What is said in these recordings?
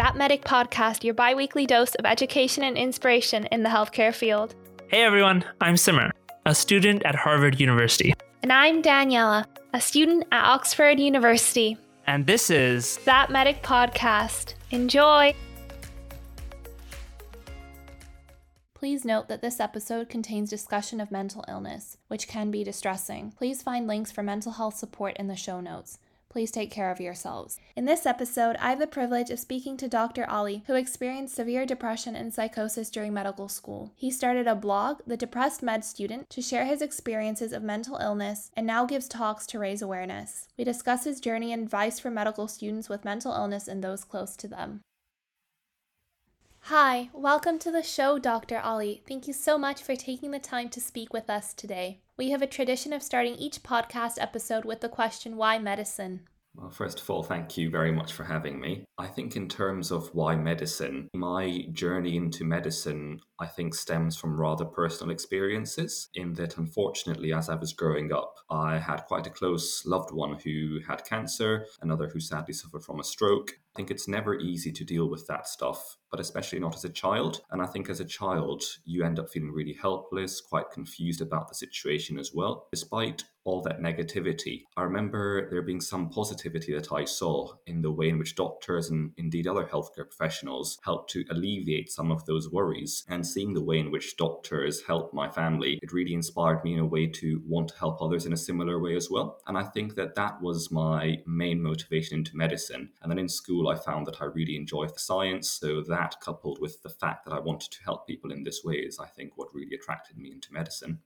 That Medic Podcast, your bi weekly dose of education and inspiration in the healthcare field. Hey everyone, I'm Simmer, a student at Harvard University. And I'm Daniela, a student at Oxford University. And this is That Medic Podcast. Enjoy! Please note that this episode contains discussion of mental illness, which can be distressing. Please find links for mental health support in the show notes. Please take care of yourselves. In this episode, I have the privilege of speaking to Dr. Ali, who experienced severe depression and psychosis during medical school. He started a blog, The Depressed Med Student, to share his experiences of mental illness and now gives talks to raise awareness. We discuss his journey and advice for medical students with mental illness and those close to them. Hi, welcome to the show, Dr. Ali. Thank you so much for taking the time to speak with us today. We have a tradition of starting each podcast episode with the question, Why medicine? Well, first of all, thank you very much for having me. I think, in terms of why medicine, my journey into medicine, I think, stems from rather personal experiences. In that, unfortunately, as I was growing up, I had quite a close loved one who had cancer, another who sadly suffered from a stroke. I think it's never easy to deal with that stuff, but especially not as a child. And I think as a child, you end up feeling really helpless, quite confused about the situation as well. Despite all that negativity, I remember there being some positivity that I saw in the way in which doctors and indeed other healthcare professionals helped to alleviate some of those worries. And seeing the way in which doctors helped my family, it really inspired me in a way to want to help others in a similar way as well. And I think that that was my main motivation into medicine. And then in school, I found that I really enjoyed the science. So that coupled with the fact that I wanted to help people in this way is, I think, what really attracted me into medicine.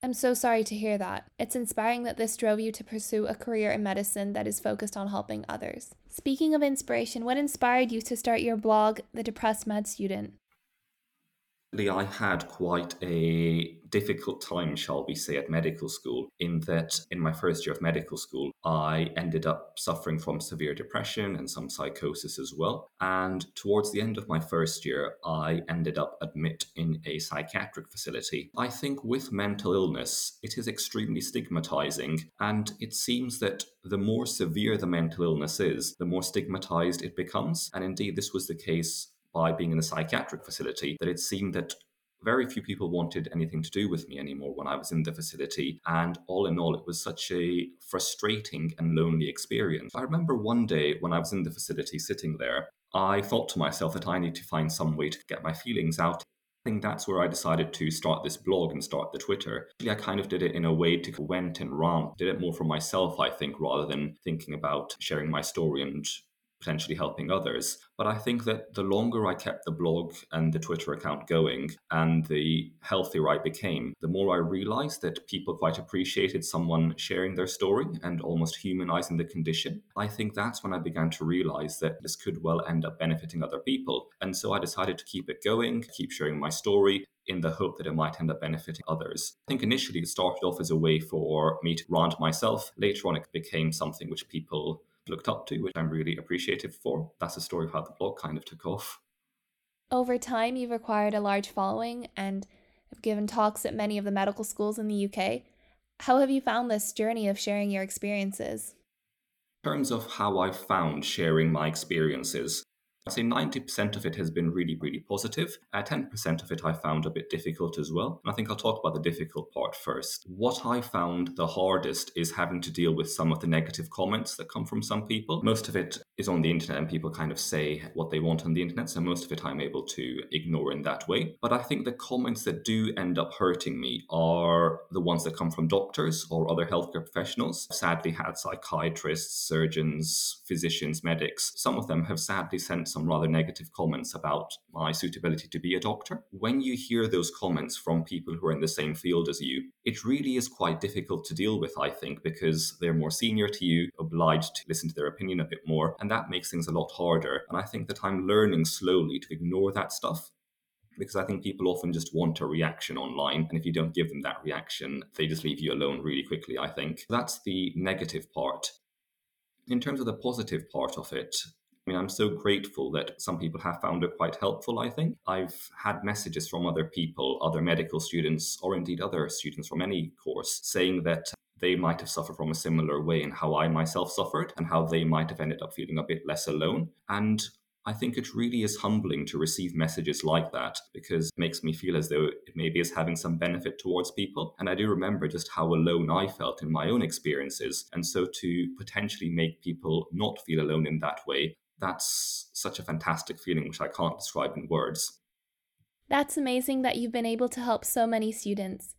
I'm so sorry to hear that. It's inspiring that this drove you to pursue a career in medicine that is focused on helping others. Speaking of inspiration, what inspired you to start your blog, The Depressed Med Student? I had quite a difficult time, shall we say, at medical school, in that in my first year of medical school, I ended up suffering from severe depression and some psychosis as well. And towards the end of my first year, I ended up admit in a psychiatric facility. I think with mental illness, it is extremely stigmatizing, and it seems that the more severe the mental illness is, the more stigmatized it becomes. And indeed, this was the case by being in a psychiatric facility that it seemed that very few people wanted anything to do with me anymore when I was in the facility. And all in all, it was such a frustrating and lonely experience. I remember one day when I was in the facility sitting there, I thought to myself that I need to find some way to get my feelings out. I think that's where I decided to start this blog and start the Twitter. I kind of did it in a way to went and rant, did it more for myself, I think, rather than thinking about sharing my story and potentially helping others. But I think that the longer I kept the blog and the Twitter account going and the healthier I became, the more I realized that people quite appreciated someone sharing their story and almost humanizing the condition. I think that's when I began to realize that this could well end up benefiting other people. And so I decided to keep it going, keep sharing my story, in the hope that it might end up benefiting others. I think initially it started off as a way for me to rant myself. Later on, it became something which people looked up to, which I'm really appreciative for. That's the story of how the blog kind of took off. Over time, you've acquired a large following and have given talks at many of the medical schools in the UK. How have you found this journey of sharing your experiences? In terms of how I've found sharing my experiences, I'd say 90% of it has been really, really positive. Uh, 10% of it I found a bit difficult as well. And I think I'll talk about the difficult part first. What I found the hardest is having to deal with some of the negative comments that come from some people. Most of it is on the internet and people kind of say what they want on the internet. So most of it I'm able to ignore in that way. But I think the comments that do end up hurting me are the ones that come from doctors or other healthcare professionals. Sadly, had psychiatrists, surgeons, physicians, medics. Some of them have sadly sent some rather negative comments about my suitability to be a doctor. When you hear those comments from people who are in the same field as you, it really is quite difficult to deal with, I think, because they're more senior to you, obliged to listen to their opinion a bit more. And and that makes things a lot harder. And I think that I'm learning slowly to ignore that stuff because I think people often just want a reaction online. And if you don't give them that reaction, they just leave you alone really quickly, I think. That's the negative part. In terms of the positive part of it, I mean, I'm so grateful that some people have found it quite helpful, I think. I've had messages from other people, other medical students, or indeed other students from any course, saying that they might have suffered from a similar way and how I myself suffered and how they might have ended up feeling a bit less alone. And I think it really is humbling to receive messages like that because it makes me feel as though it maybe is having some benefit towards people. And I do remember just how alone I felt in my own experiences. And so to potentially make people not feel alone in that way, that's such a fantastic feeling, which I can't describe in words. That's amazing that you've been able to help so many students.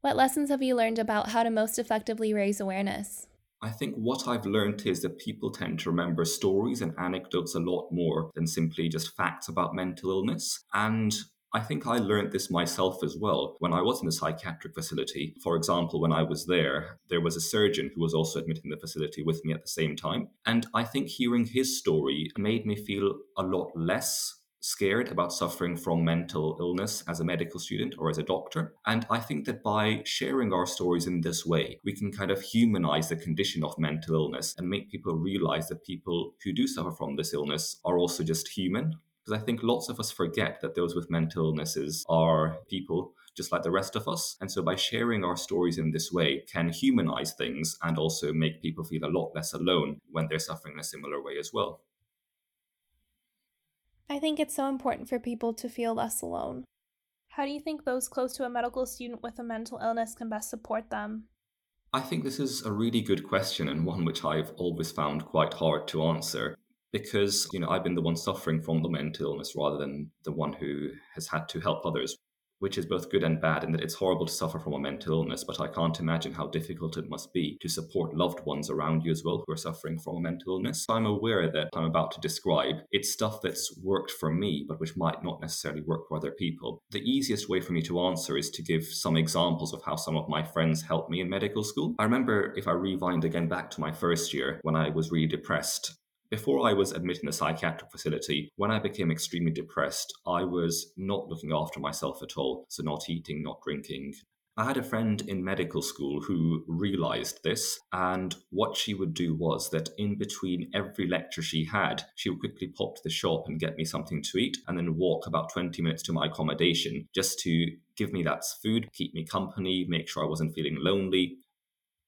What lessons have you learned about how to most effectively raise awareness? I think what I've learned is that people tend to remember stories and anecdotes a lot more than simply just facts about mental illness. And I think I learned this myself as well when I was in the psychiatric facility. For example, when I was there, there was a surgeon who was also admitted in the facility with me at the same time. And I think hearing his story made me feel a lot less scared about suffering from mental illness as a medical student or as a doctor. And I think that by sharing our stories in this way, we can kind of humanize the condition of mental illness and make people realize that people who do suffer from this illness are also just human. Because I think lots of us forget that those with mental illnesses are people just like the rest of us. And so by sharing our stories in this way can humanize things and also make people feel a lot less alone when they're suffering in a similar way as well. I think it's so important for people to feel less alone. How do you think those close to a medical student with a mental illness can best support them? I think this is a really good question and one which I've always found quite hard to answer because, you know, I've been the one suffering from the mental illness rather than the one who has had to help others which is both good and bad in that it's horrible to suffer from a mental illness, but I can't imagine how difficult it must be to support loved ones around you as well who are suffering from a mental illness. I'm aware that I'm about to describe it's stuff that's worked for me, but which might not necessarily work for other people. The easiest way for me to answer is to give some examples of how some of my friends helped me in medical school. I remember if I rewind again back to my first year when I was really depressed, before I was admitted in a psychiatric facility, when I became extremely depressed, I was not looking after myself at all. So, not eating, not drinking. I had a friend in medical school who realized this, and what she would do was that in between every lecture she had, she would quickly pop to the shop and get me something to eat, and then walk about 20 minutes to my accommodation just to give me that food, keep me company, make sure I wasn't feeling lonely.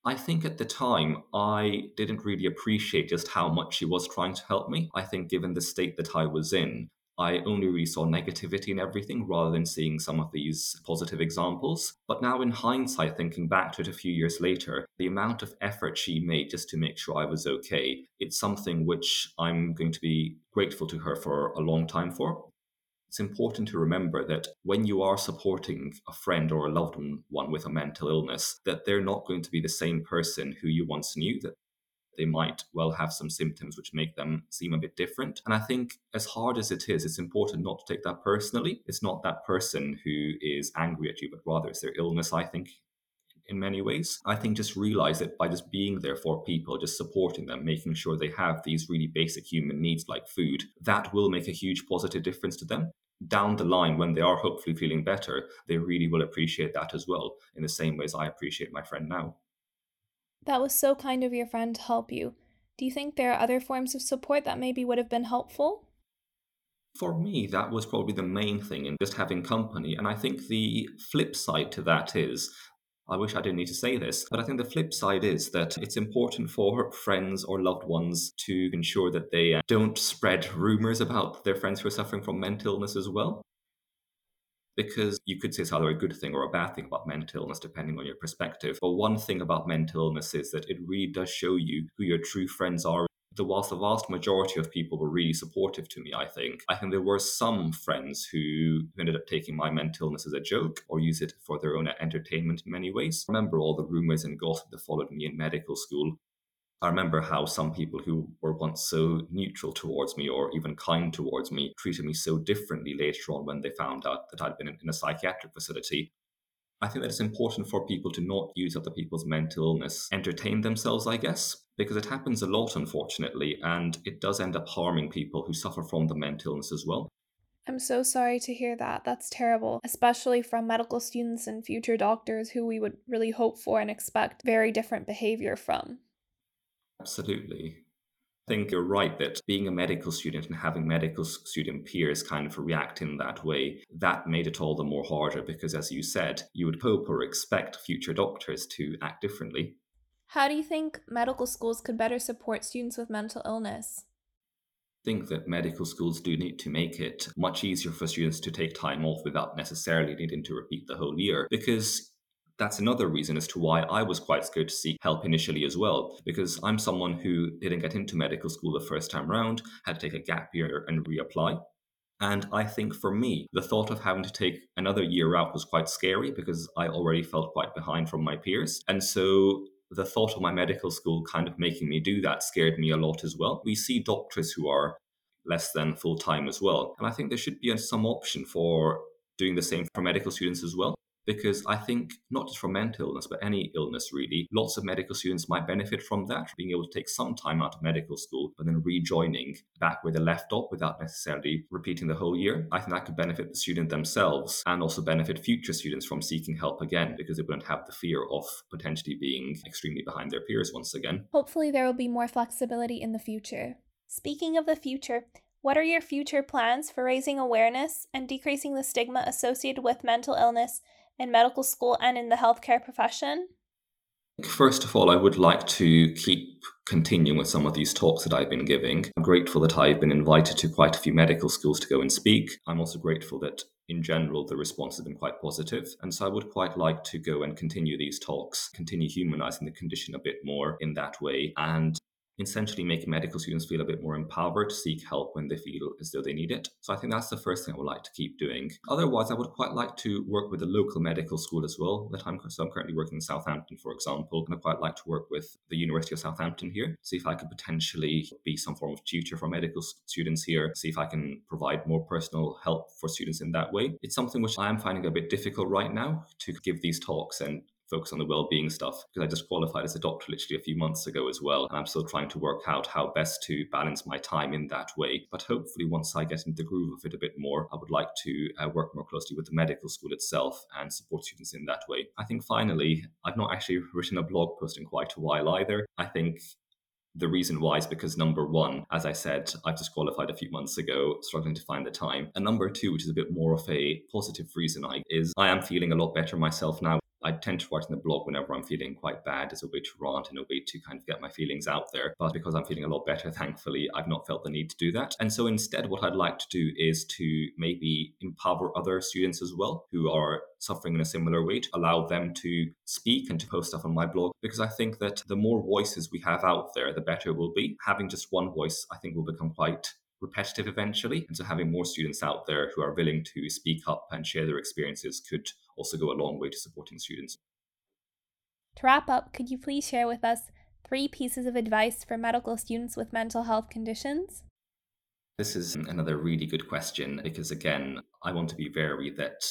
I think at the time I didn't really appreciate just how much she was trying to help me. I think given the state that I was in, I only really saw negativity in everything rather than seeing some of these positive examples. But now, in hindsight, thinking back to it a few years later, the amount of effort she made just to make sure I was okay, it's something which I'm going to be grateful to her for a long time for it's important to remember that when you are supporting a friend or a loved one with a mental illness, that they're not going to be the same person who you once knew, that they might well have some symptoms which make them seem a bit different. And I think, as hard as it is, it's important not to take that personally. It's not that person who is angry at you, but rather it's their illness, I think, in many ways. I think just realize that by just being there for people, just supporting them, making sure they have these really basic human needs like food, that will make a huge positive difference to them. Down the line, when they are hopefully feeling better, they really will appreciate that as well, in the same ways I appreciate my friend now. That was so kind of your friend to help you. Do you think there are other forms of support that maybe would have been helpful? For me, that was probably the main thing in just having company. And I think the flip side to that is I wish I didn't need to say this, but I think the flip side is that it's important for friends or loved ones to ensure that they uh, don't spread rumors about their friends who are suffering from mental illness as well. Because you could say it's either a good thing or a bad thing about mental illness, depending on your perspective. But one thing about mental illness is that it really does show you who your true friends are the whilst the vast majority of people were really supportive to me, I think, I think there were some friends who ended up taking my mental illness as a joke or use it for their own entertainment in many ways. I remember all the rumors and gossip that followed me in medical school. I remember how some people who were once so neutral towards me or even kind towards me treated me so differently later on when they found out that I'd been in a psychiatric facility. I think that it's important for people to not use other people's mental illness, entertain themselves, I guess, because it happens a lot, unfortunately, and it does end up harming people who suffer from the mental illness as well. I'm so sorry to hear that. That's terrible, especially from medical students and future doctors who we would really hope for and expect very different behavior from. Absolutely think you're right that being a medical student and having medical student peers kind of react in that way, that made it all the more harder because, as you said, you would hope or expect future doctors to act differently. How do you think medical schools could better support students with mental illness? I think that medical schools do need to make it much easier for students to take time off without necessarily needing to repeat the whole year because that's another reason as to why I was quite scared to seek help initially as well, because I'm someone who didn't get into medical school the first time round, had to take a gap year and reapply. And I think for me, the thought of having to take another year out was quite scary because I already felt quite behind from my peers. And so the thought of my medical school kind of making me do that scared me a lot as well. We see doctors who are less than full time as well. And I think there should be some option for doing the same for medical students as well because I think not just from mental illness, but any illness really, lots of medical students might benefit from that, being able to take some time out of medical school, but then rejoining back where they left off without necessarily repeating the whole year. I think that could benefit the student themselves and also benefit future students from seeking help again, because they wouldn't have the fear of potentially being extremely behind their peers once again. Hopefully, there will be more flexibility in the future. Speaking of the future, what are your future plans for raising awareness and decreasing the stigma associated with mental illness in medical school and in the healthcare profession? First of all, I would like to keep continuing with some of these talks that I've been giving. I'm grateful that I've been invited to quite a few medical schools to go and speak. I'm also grateful that in general the response has been quite positive. And so I would quite like to go and continue these talks, continue humanizing the condition a bit more in that way, and essentially make medical students feel a bit more empowered to seek help when they feel as though they need it. So I think that's the first thing I would like to keep doing. Otherwise, I would quite like to work with a local medical school as well. That I'm so I'm currently working in Southampton, for example, and I'd quite like to work with the University of Southampton here, see if I could potentially be some form of tutor for medical students here, see if I can provide more personal help for students in that way. It's something which I am finding a bit difficult right now to give these talks and focus on the well-being stuff because I just qualified as a doctor literally a few months ago as well, and I'm still trying to work out how best to balance my time in that way. But hopefully, once I get into the groove of it a bit more, I would like to uh, work more closely with the medical school itself and support students in that way. I think finally, I've not actually written a blog post in quite a while either. I think the reason why is because number one, as I said, I've just qualified a few months ago, struggling to find the time. And number two, which is a bit more of a positive reason, I is I am feeling a lot better myself now. I tend to write in the blog whenever I'm feeling quite bad as a way to rant and a way to kind of get my feelings out there. But because I'm feeling a lot better, thankfully, I've not felt the need to do that. And so instead, what I'd like to do is to maybe empower other students as well who are suffering in a similar way to allow them to speak and to post stuff on my blog because I think that the more voices we have out there, the better it will be. Having just one voice, I think, will become quite repetitive eventually. And so having more students out there who are willing to speak up and share their experiences could also go a long way to supporting students. To wrap up, could you please share with us three pieces of advice for medical students with mental health conditions? This is another really good question because, again, I want to be very that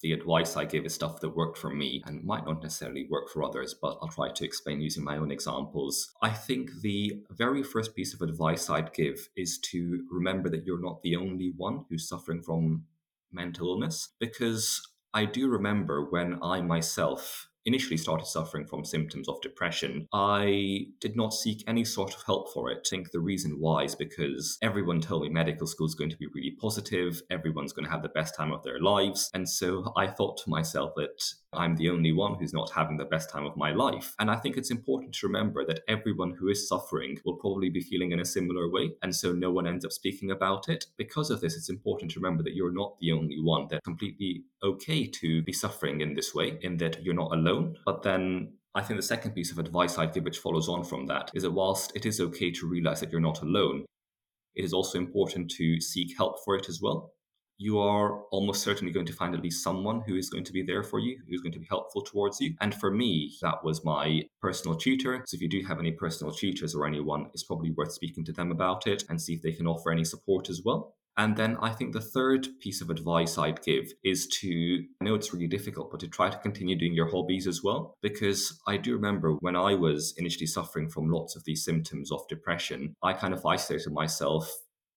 the advice I give is stuff that worked for me and might not necessarily work for others, but I'll try to explain using my own examples. I think the very first piece of advice I'd give is to remember that you're not the only one who's suffering from mental illness, because I do remember when I myself initially started suffering from symptoms of depression, I did not seek any sort of help for it. I think the reason why is because everyone told me medical school is going to be really positive, everyone's going to have the best time of their lives. And so I thought to myself that I'm the only one who's not having the best time of my life. And I think it's important to remember that everyone who is suffering will probably be feeling in a similar way. And so no one ends up speaking about it. Because of this, it's important to remember that you're not the only one. That's completely okay to be suffering in this way, in that you're not alone. But then I think the second piece of advice I'd give, which follows on from that, is that whilst it is okay to realize that you're not alone, it is also important to seek help for it as well you are almost certainly going to find at least someone who is going to be there for you, who's going to be helpful towards you. And for me, that was my personal tutor. So if you do have any personal tutors or anyone, it's probably worth speaking to them about it and see if they can offer any support as well. And then I think the third piece of advice I'd give is to, I know it's really difficult, but to try to continue doing your hobbies as well. Because I do remember when I was initially suffering from lots of these symptoms of depression, I kind of isolated myself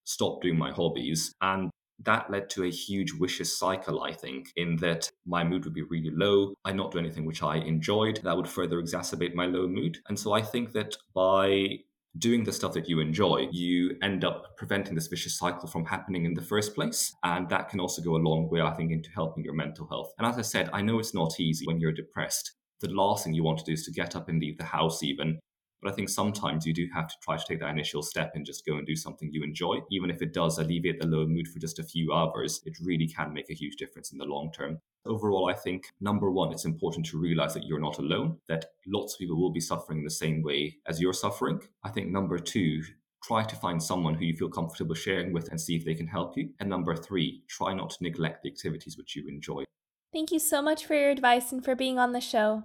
stopped doing my hobbies and that led to a huge vicious cycle, I think, in that my mood would be really low. I not do anything which I enjoyed. That would further exacerbate my low mood. And so I think that by doing the stuff that you enjoy, you end up preventing this vicious cycle from happening in the first place. And that can also go a long way, I think, into helping your mental health. And as I said, I know it's not easy when you're depressed the last thing you want to do is to get up and leave the house, even. But I think sometimes you do have to try to take that initial step and just go and do something you enjoy. Even if it does alleviate the low mood for just a few hours, it really can make a huge difference in the long term. Overall, I think number one, it's important to realize that you're not alone, that lots of people will be suffering the same way as you're suffering. I think number two, try to find someone who you feel comfortable sharing with and see if they can help you. And number three, try not to neglect the activities which you enjoy. Thank you so much for your advice and for being on the show.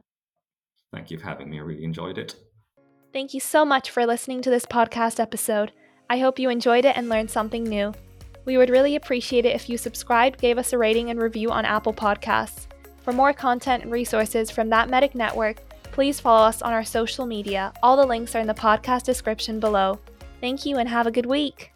Thank you for having me. I really enjoyed it. Thank you so much for listening to this podcast episode. I hope you enjoyed it and learned something new. We would really appreciate it if you subscribed, gave us a rating and review on Apple Podcasts. For more content and resources from That Medic Network, please follow us on our social media. All the links are in the podcast description below. Thank you and have a good week.